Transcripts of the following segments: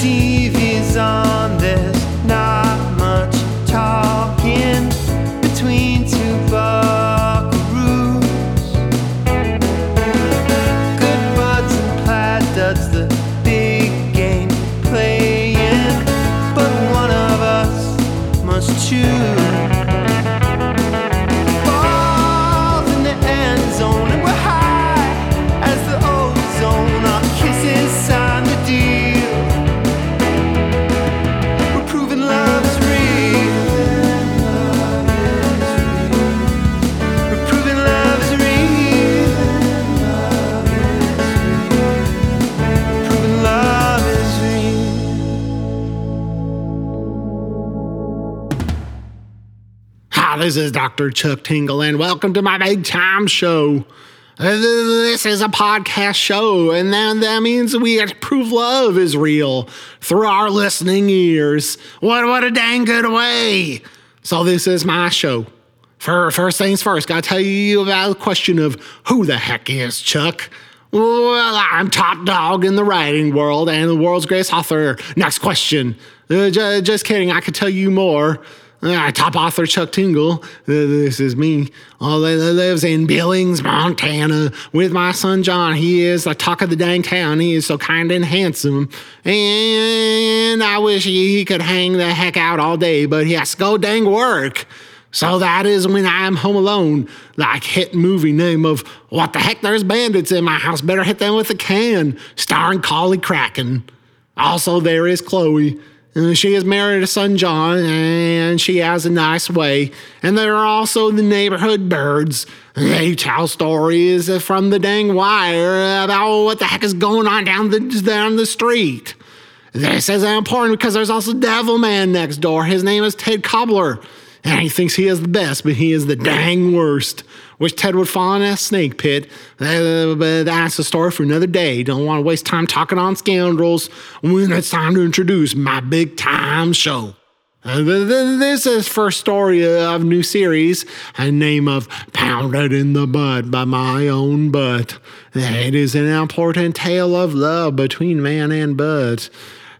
TV's is Dr. Chuck Tingle, and welcome to my big time show. This is a podcast show, and that, that means we prove love is real through our listening ears. What, what a dang good way! So, this is my show. For, first things first, gotta tell you about the question of who the heck is Chuck? Well, I'm top dog in the writing world and the world's greatest author. Next question. Uh, ju- just kidding, I could tell you more. Uh, top author Chuck Tingle, uh, this is me, uh, li- li- lives in Billings, Montana, with my son John. He is the talk of the dang town. He is so kind and handsome. And I wish he, could hang the heck out all day, but he has to go dang work. So that is when I am home alone, like hit movie name of What the Heck There's Bandits in My House, Better Hit Them with a Can, starring Collie Kraken. Also, there is Chloe. Uh, she is married to son John, and she has a nice way. And there are also the neighborhood birds. They tell stories from the dang wire about what the heck is going on down the down the street. This is important because there's also Devil Man next door. His name is Ted Cobbler. And he thinks he is the best, but he is the dang worst. Wish Ted would fall in that snake pit. But that's a story for another day. Don't want to waste time talking on scoundrels when it's time to introduce my big time show. Th- th- this is first story of new series, a name of Pounded in the Butt by my own butt. It is an important tale of love between man and butt.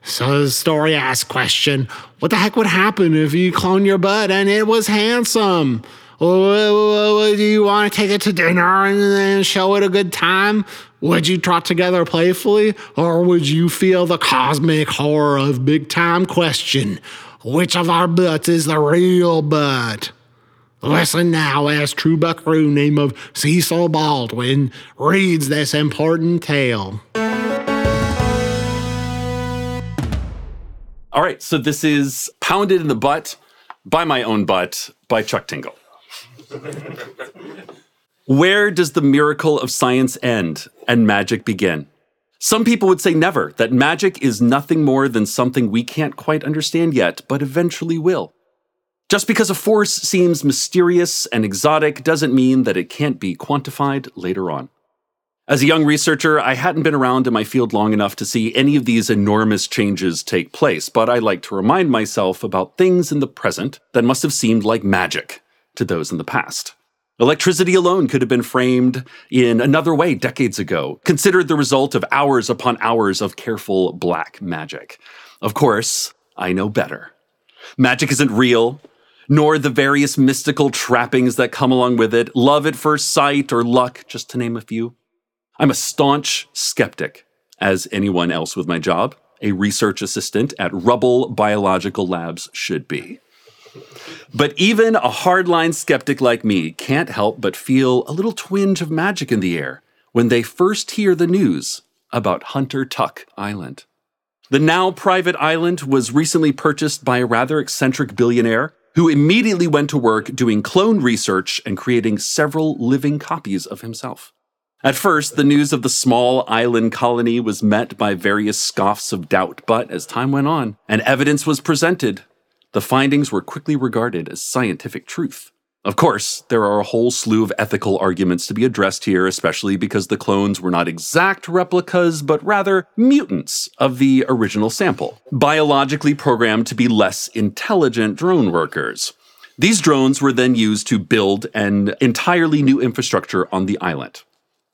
So the story asks question, what the heck would happen if you clone your butt and it was handsome? Would you want to take it to dinner and then show it a good time? Would you trot together playfully? Or would you feel the cosmic horror of big time question? Which of our butts is the real butt? Listen now as true buckaroo name of Cecil Baldwin reads this important tale. All right, so this is Pounded in the Butt by My Own Butt by Chuck Tingle. Where does the miracle of science end and magic begin? Some people would say never, that magic is nothing more than something we can't quite understand yet, but eventually will. Just because a force seems mysterious and exotic doesn't mean that it can't be quantified later on. As a young researcher, I hadn't been around in my field long enough to see any of these enormous changes take place, but I like to remind myself about things in the present that must have seemed like magic to those in the past. Electricity alone could have been framed in another way decades ago, considered the result of hours upon hours of careful black magic. Of course, I know better. Magic isn't real, nor the various mystical trappings that come along with it, love at first sight or luck, just to name a few. I'm a staunch skeptic, as anyone else with my job, a research assistant at Rubble Biological Labs, should be. But even a hardline skeptic like me can't help but feel a little twinge of magic in the air when they first hear the news about Hunter Tuck Island. The now private island was recently purchased by a rather eccentric billionaire who immediately went to work doing clone research and creating several living copies of himself. At first, the news of the small island colony was met by various scoffs of doubt, but as time went on and evidence was presented, the findings were quickly regarded as scientific truth. Of course, there are a whole slew of ethical arguments to be addressed here, especially because the clones were not exact replicas, but rather mutants of the original sample, biologically programmed to be less intelligent drone workers. These drones were then used to build an entirely new infrastructure on the island.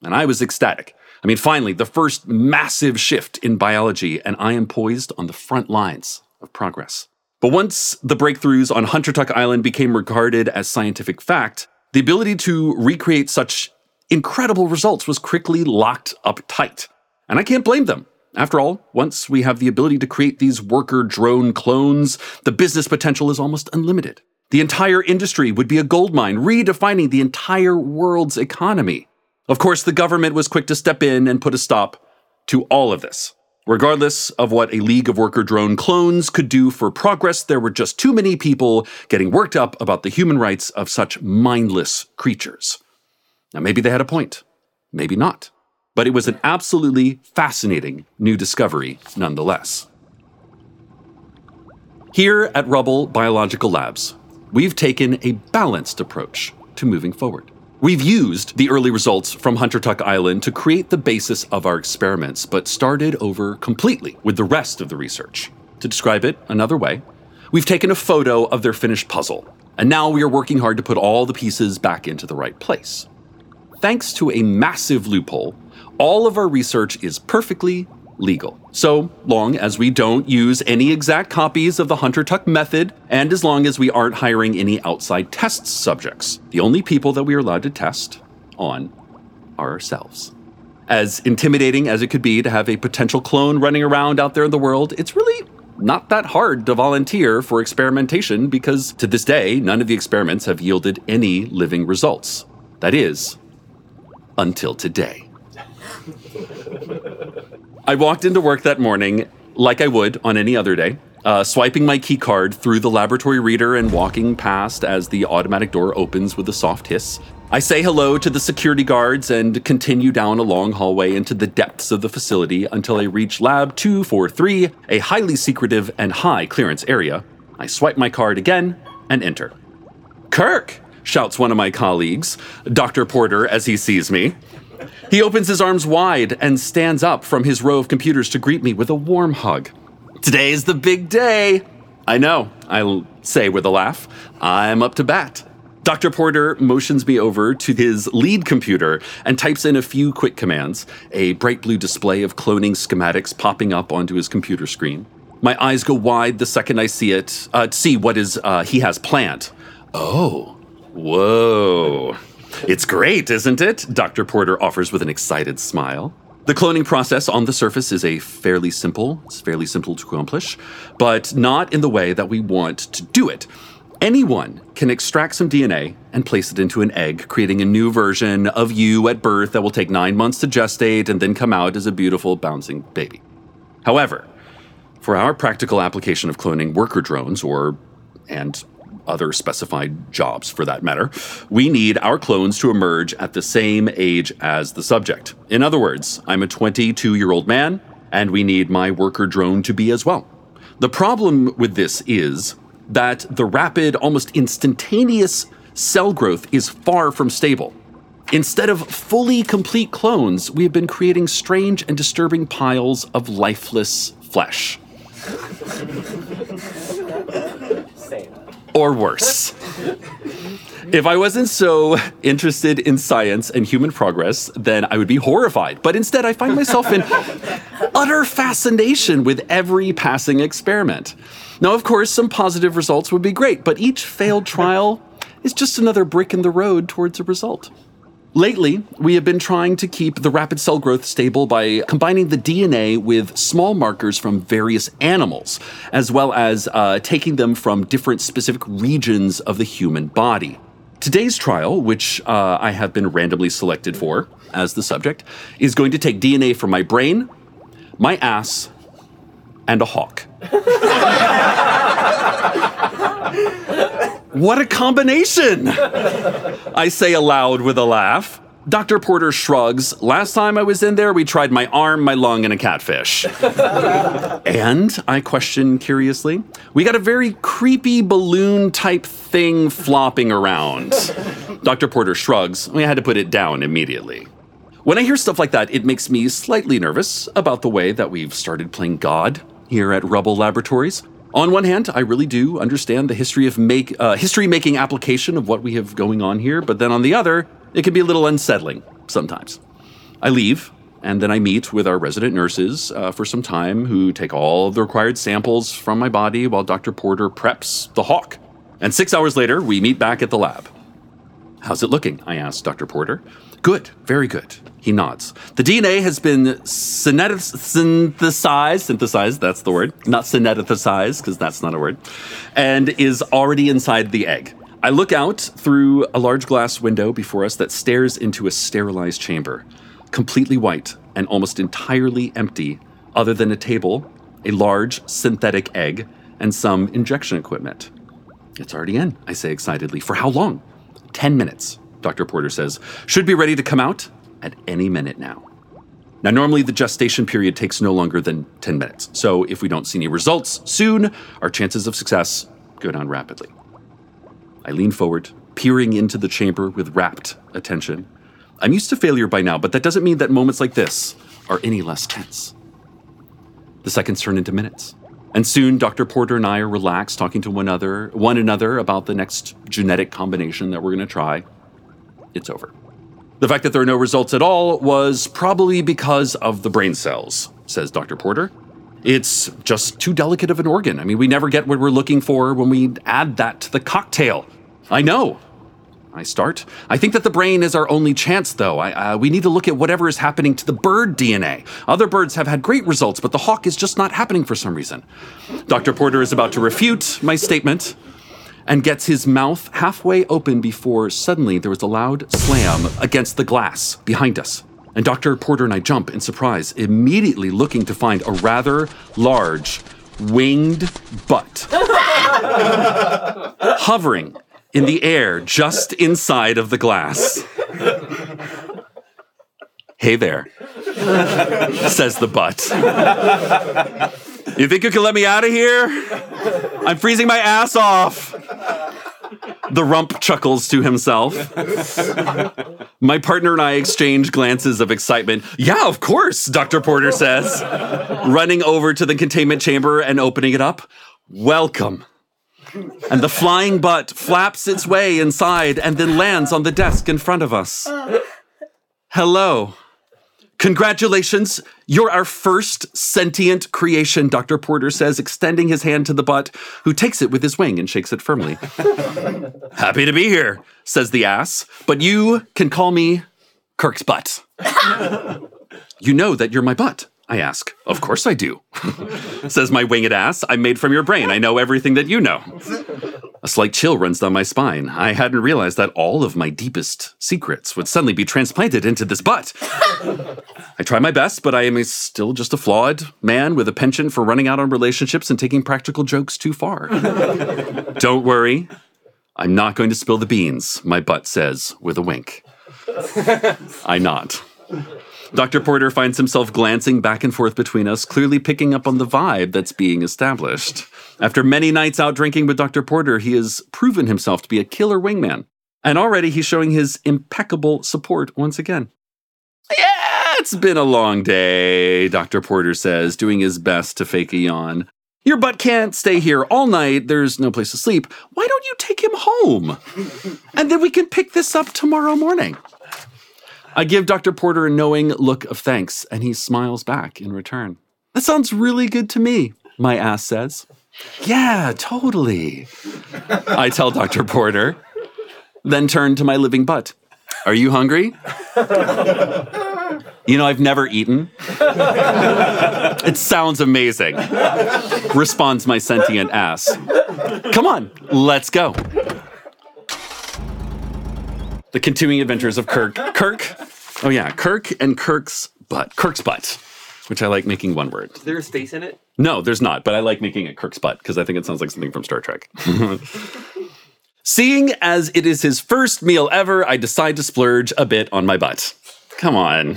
And I was ecstatic. I mean, finally, the first massive shift in biology, and I am poised on the front lines of progress. But once the breakthroughs on Hunter Tuck Island became regarded as scientific fact, the ability to recreate such incredible results was quickly locked up tight. And I can't blame them. After all, once we have the ability to create these worker drone clones, the business potential is almost unlimited. The entire industry would be a goldmine, redefining the entire world's economy. Of course, the government was quick to step in and put a stop to all of this. Regardless of what a League of Worker drone clones could do for progress, there were just too many people getting worked up about the human rights of such mindless creatures. Now, maybe they had a point, maybe not. But it was an absolutely fascinating new discovery nonetheless. Here at Rubble Biological Labs, we've taken a balanced approach to moving forward. We've used the early results from Hunter Tuck Island to create the basis of our experiments, but started over completely with the rest of the research. To describe it another way, we've taken a photo of their finished puzzle, and now we are working hard to put all the pieces back into the right place. Thanks to a massive loophole, all of our research is perfectly legal. So long as we don't use any exact copies of the Hunter Tuck method, and as long as we aren't hiring any outside test subjects. The only people that we are allowed to test on are ourselves. As intimidating as it could be to have a potential clone running around out there in the world, it's really not that hard to volunteer for experimentation because to this day, none of the experiments have yielded any living results. That is, until today. I walked into work that morning like I would on any other day, uh, swiping my key card through the laboratory reader and walking past as the automatic door opens with a soft hiss. I say hello to the security guards and continue down a long hallway into the depths of the facility until I reach Lab 243, a highly secretive and high clearance area. I swipe my card again and enter. Kirk! shouts one of my colleagues, Dr. Porter, as he sees me. He opens his arms wide and stands up from his row of computers to greet me with a warm hug. Today is the big day. I know, I'll say with a laugh. I'm up to bat. Dr. Porter motions me over to his lead computer and types in a few quick commands, a bright blue display of cloning schematics popping up onto his computer screen. My eyes go wide the second I see it, uh, see what is uh, he has planned. Oh, whoa. It's great, isn't it? Dr. Porter offers with an excited smile. The cloning process on the surface is a fairly simple, it's fairly simple to accomplish, but not in the way that we want to do it. Anyone can extract some DNA and place it into an egg, creating a new version of you at birth that will take nine months to gestate and then come out as a beautiful, bouncing baby. However, for our practical application of cloning worker drones, or and other specified jobs for that matter, we need our clones to emerge at the same age as the subject. In other words, I'm a 22 year old man, and we need my worker drone to be as well. The problem with this is that the rapid, almost instantaneous cell growth is far from stable. Instead of fully complete clones, we have been creating strange and disturbing piles of lifeless flesh. Or worse. If I wasn't so interested in science and human progress, then I would be horrified. But instead, I find myself in utter fascination with every passing experiment. Now, of course, some positive results would be great, but each failed trial is just another brick in the road towards a result. Lately, we have been trying to keep the rapid cell growth stable by combining the DNA with small markers from various animals, as well as uh, taking them from different specific regions of the human body. Today's trial, which uh, I have been randomly selected for as the subject, is going to take DNA from my brain, my ass, and a hawk. What a combination! I say aloud with a laugh. Dr. Porter shrugs. Last time I was in there, we tried my arm, my lung, and a catfish. and, I question curiously, we got a very creepy balloon type thing flopping around. Dr. Porter shrugs. We had to put it down immediately. When I hear stuff like that, it makes me slightly nervous about the way that we've started playing God here at Rubble Laboratories. On one hand, I really do understand the history of make uh, history making application of what we have going on here, but then on the other, it can be a little unsettling sometimes. I leave and then I meet with our resident nurses uh, for some time who take all the required samples from my body while Dr. Porter preps the hawk. And six hours later, we meet back at the lab. How's it looking? I asked Dr. Porter. Good, very good. He nods. The DNA has been synthesized, synthesized, that's the word, not synethesized, because that's not a word, and is already inside the egg. I look out through a large glass window before us that stares into a sterilized chamber, completely white and almost entirely empty, other than a table, a large synthetic egg, and some injection equipment. It's already in, I say excitedly. For how long? 10 minutes, Dr. Porter says. Should be ready to come out at any minute now. Now, normally the gestation period takes no longer than 10 minutes. So if we don't see any results soon, our chances of success go down rapidly. I lean forward, peering into the chamber with rapt attention. I'm used to failure by now, but that doesn't mean that moments like this are any less tense. The seconds turn into minutes. And soon Dr. Porter and I are relaxed talking to one another, one another about the next genetic combination that we're going to try. It's over. The fact that there are no results at all was probably because of the brain cells, says Dr. Porter. It's just too delicate of an organ. I mean, we never get what we're looking for when we add that to the cocktail. I know. I start. I think that the brain is our only chance, though. I, uh, we need to look at whatever is happening to the bird DNA. Other birds have had great results, but the hawk is just not happening for some reason. Dr. Porter is about to refute my statement and gets his mouth halfway open before suddenly there was a loud slam against the glass behind us. And Dr. Porter and I jump in surprise, immediately looking to find a rather large, winged butt hovering in the air just inside of the glass. Hey there, says the butt. You think you can let me out of here? I'm freezing my ass off. The rump chuckles to himself. My partner and I exchange glances of excitement. Yeah, of course, Dr. Porter says, running over to the containment chamber and opening it up. Welcome. And the flying butt flaps its way inside and then lands on the desk in front of us. Hello. Congratulations, you're our first sentient creation, Dr. Porter says, extending his hand to the butt, who takes it with his wing and shakes it firmly. Happy to be here, says the ass, but you can call me Kirk's butt. you know that you're my butt, I ask. Of course I do, says my winged ass. I'm made from your brain. I know everything that you know. A slight chill runs down my spine. I hadn't realized that all of my deepest secrets would suddenly be transplanted into this butt. I try my best, but I am still just a flawed man with a penchant for running out on relationships and taking practical jokes too far. Don't worry. I'm not going to spill the beans, my butt says with a wink. I nod. Dr. Porter finds himself glancing back and forth between us, clearly picking up on the vibe that's being established. After many nights out drinking with Dr. Porter, he has proven himself to be a killer wingman. And already he's showing his impeccable support once again. Yeah, it's been a long day, Dr. Porter says, doing his best to fake a yawn. Your butt can't stay here all night. There's no place to sleep. Why don't you take him home? And then we can pick this up tomorrow morning. I give Dr. Porter a knowing look of thanks, and he smiles back in return. That sounds really good to me, my ass says. Yeah, totally. I tell Dr. Porter, then turn to my living butt. Are you hungry? You know, I've never eaten. It sounds amazing, responds my sentient ass. Come on, let's go. The continuing adventures of Kirk. Kirk? Oh, yeah, Kirk and Kirk's butt. Kirk's butt, which I like making one word. Is there a space in it? No, there's not, but I like making it Kirk's butt because I think it sounds like something from Star Trek. Seeing as it is his first meal ever, I decide to splurge a bit on my butt. Come on.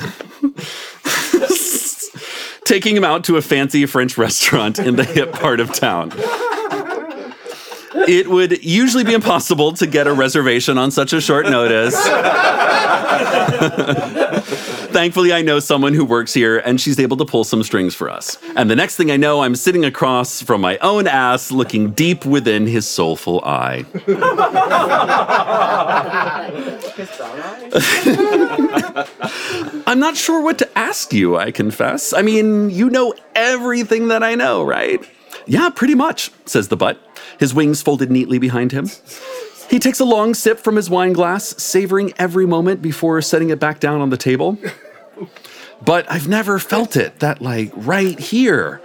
Taking him out to a fancy French restaurant in the hip part of town. It would usually be impossible to get a reservation on such a short notice. Thankfully, I know someone who works here and she's able to pull some strings for us. And the next thing I know, I'm sitting across from my own ass, looking deep within his soulful eye. I'm not sure what to ask you, I confess. I mean, you know everything that I know, right? Yeah, pretty much, says the butt, his wings folded neatly behind him. He takes a long sip from his wine glass, savoring every moment before setting it back down on the table. But I've never felt it, that like right here.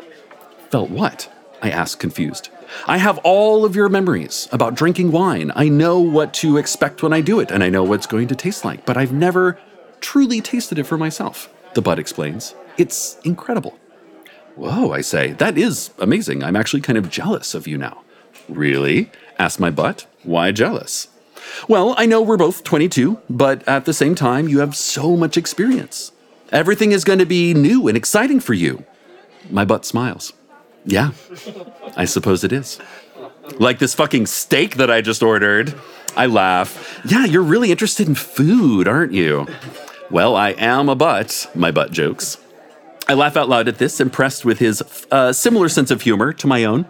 Felt what? I asked, confused. I have all of your memories about drinking wine. I know what to expect when I do it, and I know what it's going to taste like, but I've never truly tasted it for myself, the bud explains. It's incredible. Whoa, I say, that is amazing. I'm actually kind of jealous of you now. Really? asked my butt. Why jealous? Well, I know we're both 22, but at the same time, you have so much experience. Everything is going to be new and exciting for you. My butt smiles. Yeah, I suppose it is. Like this fucking steak that I just ordered. I laugh. Yeah, you're really interested in food, aren't you? Well, I am a butt, my butt jokes. I laugh out loud at this, impressed with his uh, similar sense of humor to my own.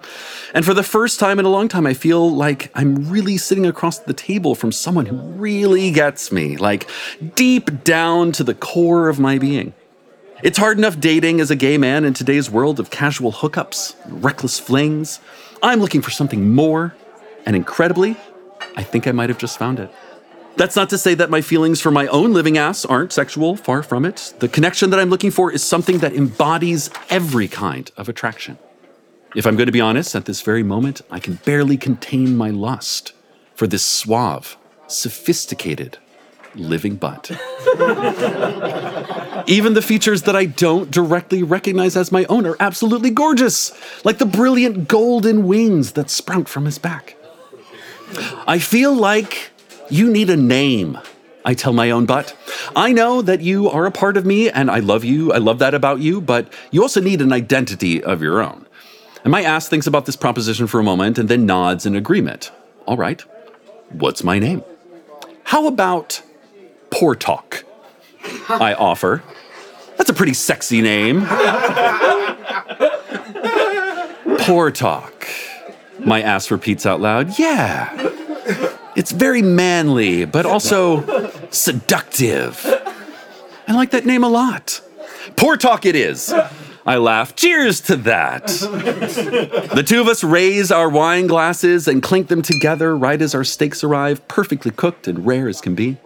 And for the first time in a long time, I feel like I'm really sitting across the table from someone who really gets me, like deep down to the core of my being. It's hard enough dating as a gay man in today's world of casual hookups, reckless flings. I'm looking for something more, and incredibly, I think I might have just found it. That's not to say that my feelings for my own living ass aren't sexual, far from it. The connection that I'm looking for is something that embodies every kind of attraction. If I'm going to be honest, at this very moment, I can barely contain my lust for this suave, sophisticated, living butt. Even the features that I don't directly recognize as my own are absolutely gorgeous, like the brilliant golden wings that sprout from his back. I feel like you need a name. I tell my own butt. I know that you are a part of me and I love you. I love that about you, but you also need an identity of your own. And my ass thinks about this proposition for a moment and then nods in agreement. All right, what's my name? How about Portok? I offer. That's a pretty sexy name. Portok. My ass repeats out loud. Yeah. It's very manly, but also seductive. I like that name a lot. Portok it is. I laugh. Cheers to that. the two of us raise our wine glasses and clink them together right as our steaks arrive, perfectly cooked and rare as can be.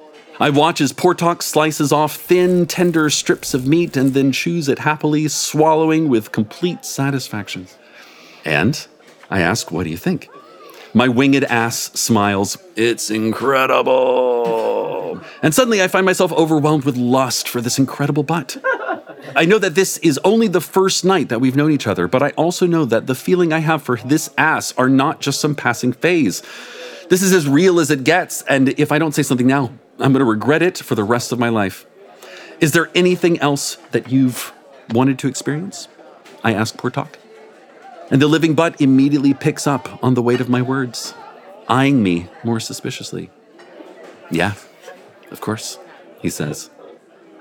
I watch as Portok slices off thin, tender strips of meat and then chews it happily, swallowing with complete satisfaction. And I ask, What do you think? My winged ass smiles. It's incredible. And suddenly I find myself overwhelmed with lust for this incredible butt. I know that this is only the first night that we've known each other, but I also know that the feeling I have for this ass are not just some passing phase. This is as real as it gets, and if I don't say something now, I'm going to regret it for the rest of my life. Is there anything else that you've wanted to experience? I ask Portok. And the living butt immediately picks up on the weight of my words, eyeing me more suspiciously. Yeah, of course, he says.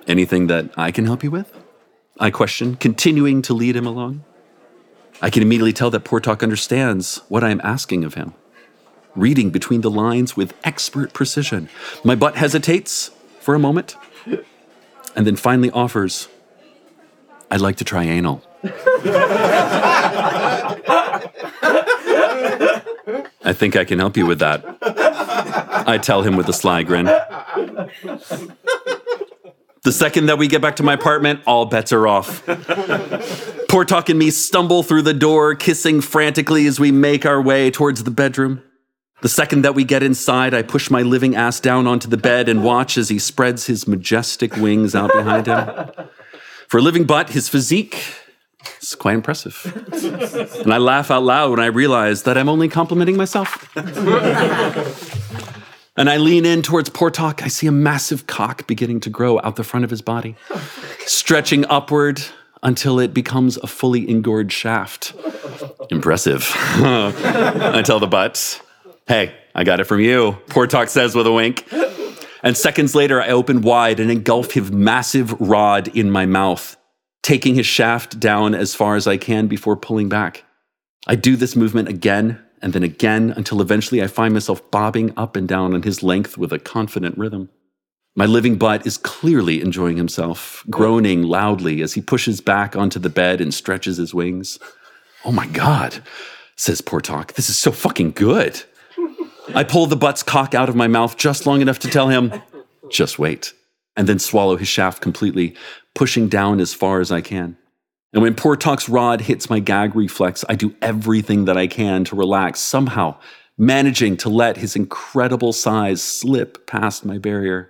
Anything that I can help you with? I question, continuing to lead him along. I can immediately tell that Portok understands what I am asking of him, reading between the lines with expert precision. My butt hesitates for a moment and then finally offers, I'd like to try anal. I think I can help you with that. I tell him with a sly grin. The second that we get back to my apartment, all bets are off. Portok and me stumble through the door, kissing frantically as we make our way towards the bedroom. The second that we get inside, I push my living ass down onto the bed and watch as he spreads his majestic wings out behind him. For a living butt, his physique is quite impressive. and I laugh out loud when I realize that I'm only complimenting myself. and I lean in towards Portok. I see a massive cock beginning to grow out the front of his body, stretching upward until it becomes a fully engorged shaft. Impressive. I tell the butt, hey, I got it from you, Portok says with a wink. And seconds later, I open wide and engulf his massive rod in my mouth, taking his shaft down as far as I can before pulling back. I do this movement again and then again until eventually I find myself bobbing up and down on his length with a confident rhythm. My living butt is clearly enjoying himself, groaning loudly as he pushes back onto the bed and stretches his wings. Oh my God, says Portok. This is so fucking good. I pull the butt's cock out of my mouth just long enough to tell him, just wait, and then swallow his shaft completely, pushing down as far as I can. And when Portok's rod hits my gag reflex, I do everything that I can to relax, somehow managing to let his incredible size slip past my barrier.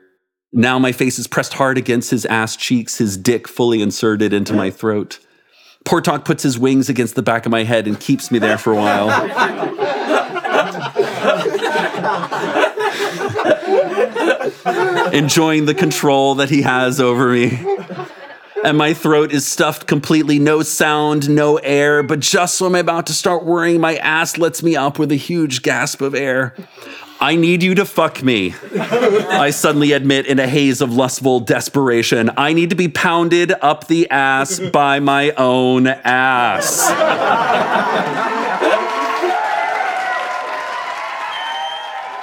Now my face is pressed hard against his ass cheeks, his dick fully inserted into my throat. Portok puts his wings against the back of my head and keeps me there for a while. Enjoying the control that he has over me. And my throat is stuffed completely, no sound, no air. But just when I'm about to start worrying, my ass lets me up with a huge gasp of air. I need you to fuck me. I suddenly admit in a haze of lustful desperation. I need to be pounded up the ass by my own ass.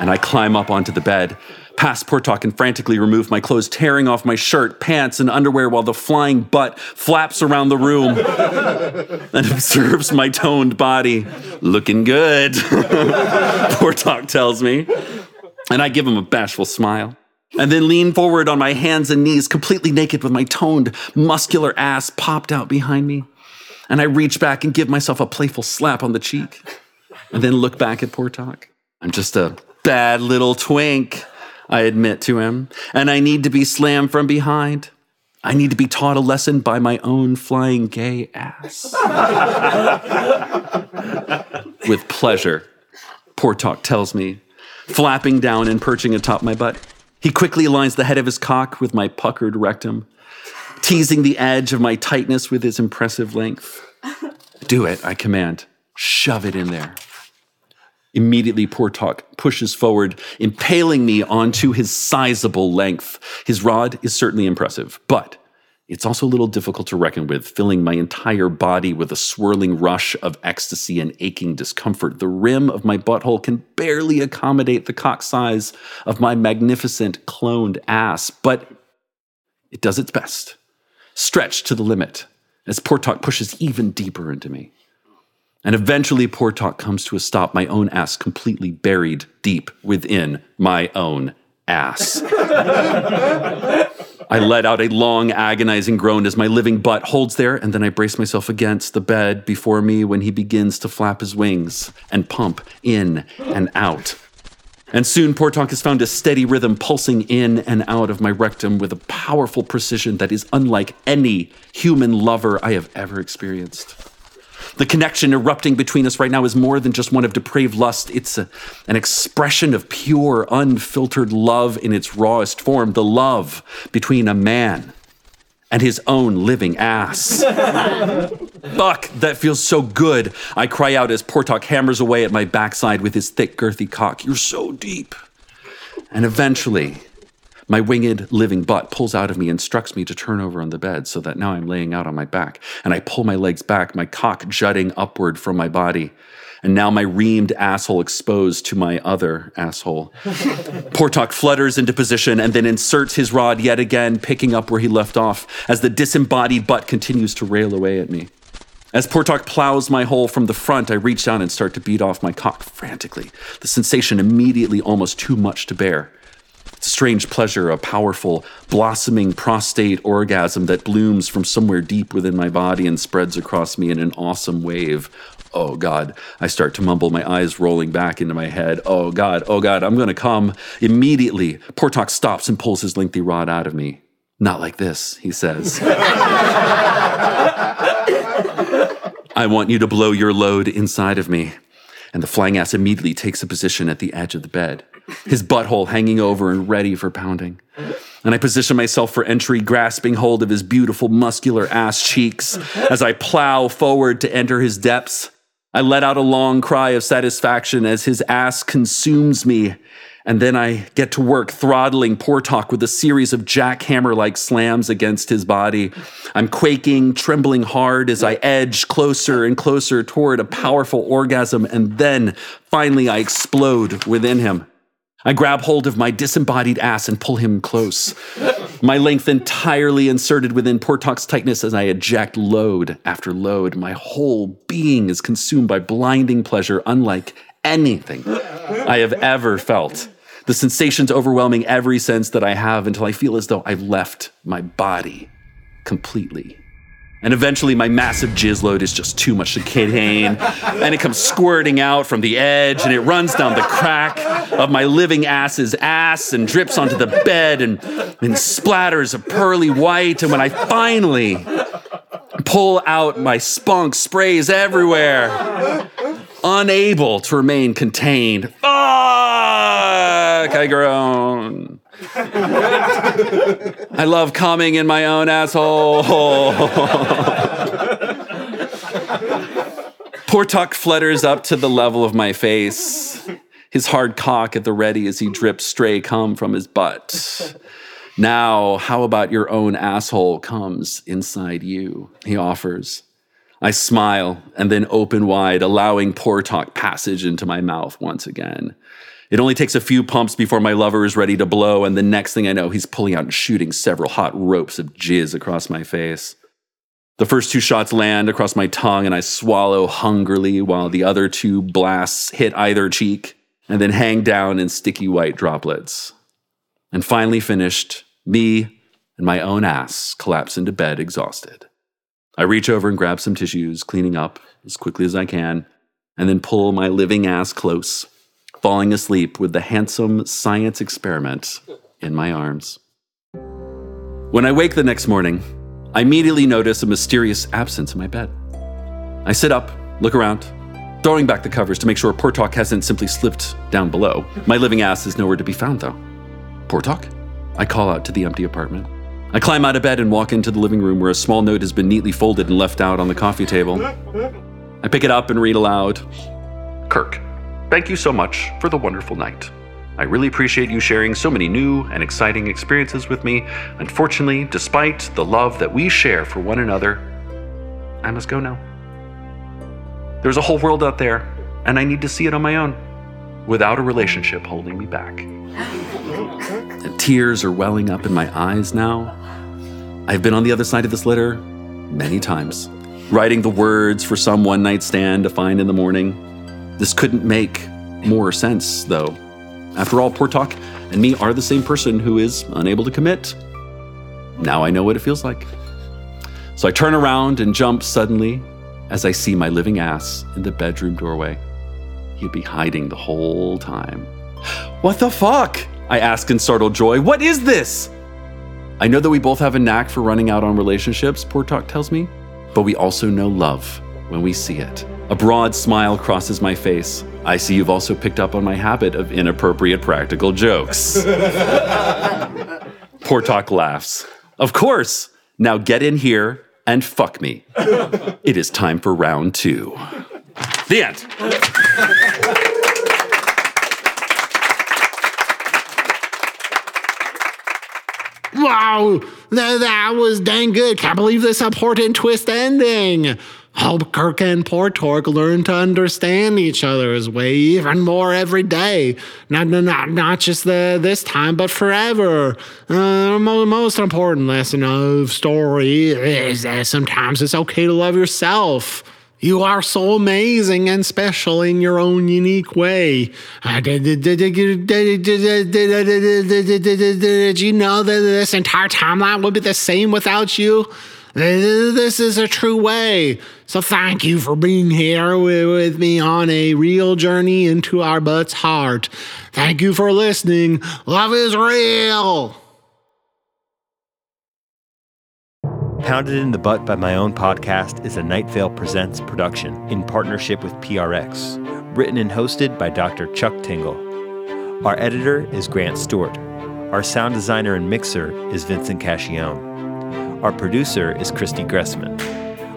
And I climb up onto the bed, past Portok, and frantically remove my clothes, tearing off my shirt, pants, and underwear while the flying butt flaps around the room and observes my toned body. Looking good, Portok tells me. And I give him a bashful smile. And then lean forward on my hands and knees, completely naked with my toned, muscular ass popped out behind me. And I reach back and give myself a playful slap on the cheek. And then look back at Portok. I'm just a bad little twink, I admit to him, and I need to be slammed from behind. I need to be taught a lesson by my own flying gay ass. With pleasure, Portok tells me, flapping down and perching atop my butt. He quickly aligns the head of his cock with my puckered rectum, teasing the edge of my tightness with his impressive length. Do it, I command. Shove it in there. Immediately, Portok pushes forward, impaling me onto his sizable length. His rod is certainly impressive, but it's also a little difficult to reckon with, filling my entire body with a swirling rush of ecstasy and aching discomfort. The rim of my butthole can barely accommodate the cock size of my magnificent cloned ass, but it does its best, stretched to the limit as Portok pushes even deeper into me. And eventually, Portok comes to a stop, my own ass completely buried deep within my own ass. I let out a long, agonizing groan as my living butt holds there, and then I brace myself against the bed before me when he begins to flap his wings and pump in and out. And soon, Portok has found a steady rhythm pulsing in and out of my rectum with a powerful precision that is unlike any human lover I have ever experienced. The connection erupting between us right now is more than just one of depraved lust. It's a, an expression of pure, unfiltered love in its rawest form the love between a man and his own living ass. Fuck, that feels so good. I cry out as Portok hammers away at my backside with his thick, girthy cock. You're so deep. And eventually, my winged living butt pulls out of me, and instructs me to turn over on the bed so that now I'm laying out on my back. And I pull my legs back, my cock jutting upward from my body. And now my reamed asshole exposed to my other asshole. Portok flutters into position and then inserts his rod yet again, picking up where he left off as the disembodied butt continues to rail away at me. As Portok plows my hole from the front, I reach down and start to beat off my cock frantically, the sensation immediately almost too much to bear strange pleasure, a powerful, blossoming prostate orgasm that blooms from somewhere deep within my body and spreads across me in an awesome wave. Oh God, I start to mumble, my eyes rolling back into my head. Oh God, oh God, I'm gonna come. Immediately, Portok stops and pulls his lengthy rod out of me. Not like this, he says. I want you to blow your load inside of me. And the flying ass immediately takes a position at the edge of the bed his butthole hanging over and ready for pounding. And I position myself for entry, grasping hold of his beautiful, muscular ass cheeks as I plow forward to enter his depths. I let out a long cry of satisfaction as his ass consumes me. And then I get to work throttling Portok with a series of jackhammer like slams against his body. I'm quaking, trembling hard as I edge closer and closer toward a powerful orgasm. And then finally I explode within him. I grab hold of my disembodied ass and pull him close. My length entirely inserted within Portok's tightness as I eject load after load. My whole being is consumed by blinding pleasure, unlike anything I have ever felt. The sensations overwhelming every sense that I have until I feel as though I've left my body completely. And eventually, my massive jizz load is just too much to contain. and it comes squirting out from the edge and it runs down the crack of my living ass's ass and drips onto the bed and, and splatters of pearly white. And when I finally pull out my spunk, sprays everywhere, unable to remain contained. Ah! Fuck! I groan. I love coming in my own asshole. Poor Portok flutters up to the level of my face, his hard cock at the ready as he drips stray cum from his butt. Now, how about your own asshole comes inside you? He offers. I smile and then open wide, allowing poor Portok passage into my mouth once again. It only takes a few pumps before my lover is ready to blow, and the next thing I know, he's pulling out and shooting several hot ropes of jizz across my face. The first two shots land across my tongue, and I swallow hungrily while the other two blasts hit either cheek and then hang down in sticky white droplets. And finally finished, me and my own ass collapse into bed exhausted. I reach over and grab some tissues, cleaning up as quickly as I can, and then pull my living ass close falling asleep with the handsome science experiment in my arms. When I wake the next morning, I immediately notice a mysterious absence in my bed. I sit up, look around, throwing back the covers to make sure Portok hasn't simply slipped down below. My living ass is nowhere to be found, though. Portok? I call out to the empty apartment. I climb out of bed and walk into the living room where a small note has been neatly folded and left out on the coffee table. I pick it up and read aloud Kirk, Thank you so much for the wonderful night. I really appreciate you sharing so many new and exciting experiences with me. Unfortunately, despite the love that we share for one another, I must go now. There's a whole world out there, and I need to see it on my own without a relationship holding me back. And tears are welling up in my eyes now. I've been on the other side of this letter many times, writing the words for some one night stand to find in the morning this couldn't make more sense, though. After all, Portok and me are the same person who is unable to commit. Now I know what it feels like. So I turn around and jump suddenly as I see my living ass in the bedroom doorway. He'd be hiding the whole time. What the fuck? I ask in startled joy. What is this? I know that we both have a knack for running out on relationships, Portok tells me, but we also know love when we see it. A broad smile crosses my face. I see you've also picked up on my habit of inappropriate practical jokes. Portok laughs. Of course. Now get in here and fuck me. It is time for round two. The end. Wow, that, that was dang good. Can't believe this important twist ending. Kirk and Portok learn to understand each other's way even more every day. Not, not, not just the, this time, but forever. Uh, the most important lesson of story is that sometimes it's okay to love yourself. You are so amazing and special in your own unique way. Did you know that this entire timeline would be the same without you? This is a true way. So thank you for being here with me on a real journey into our butt's heart. Thank you for listening. Love is real. Pounded in the Butt by My Own Podcast is a Night Vale Presents production in partnership with PRX. Written and hosted by Dr. Chuck Tingle. Our editor is Grant Stewart. Our sound designer and mixer is Vincent Cacchione. Our producer is Christy Gressman.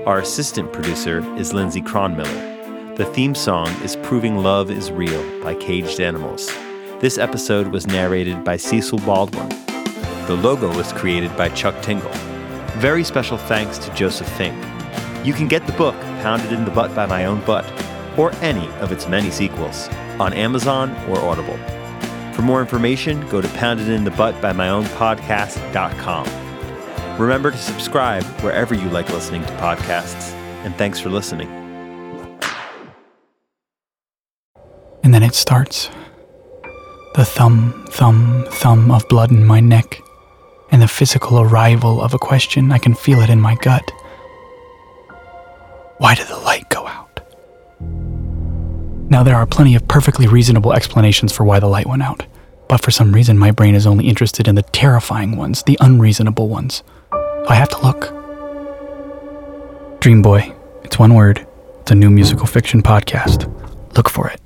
Our assistant producer is Lindsey Kronmiller. The theme song is Proving Love is Real by Caged Animals. This episode was narrated by Cecil Baldwin. The logo was created by Chuck Tingle. Very special thanks to Joseph Fink. You can get the book, Pounded in the Butt by My Own Butt, or any of its many sequels, on Amazon or Audible. For more information, go to poundedinthebutt.myownpodcast.com. Remember to subscribe wherever you like listening to podcasts, and thanks for listening. And then it starts. The thumb, thumb, thumb of blood in my neck, and the physical arrival of a question. I can feel it in my gut. Why did the light go out? Now, there are plenty of perfectly reasonable explanations for why the light went out, but for some reason, my brain is only interested in the terrifying ones, the unreasonable ones. I have to look. Dream Boy, it's one word. It's a new musical fiction podcast. Look for it.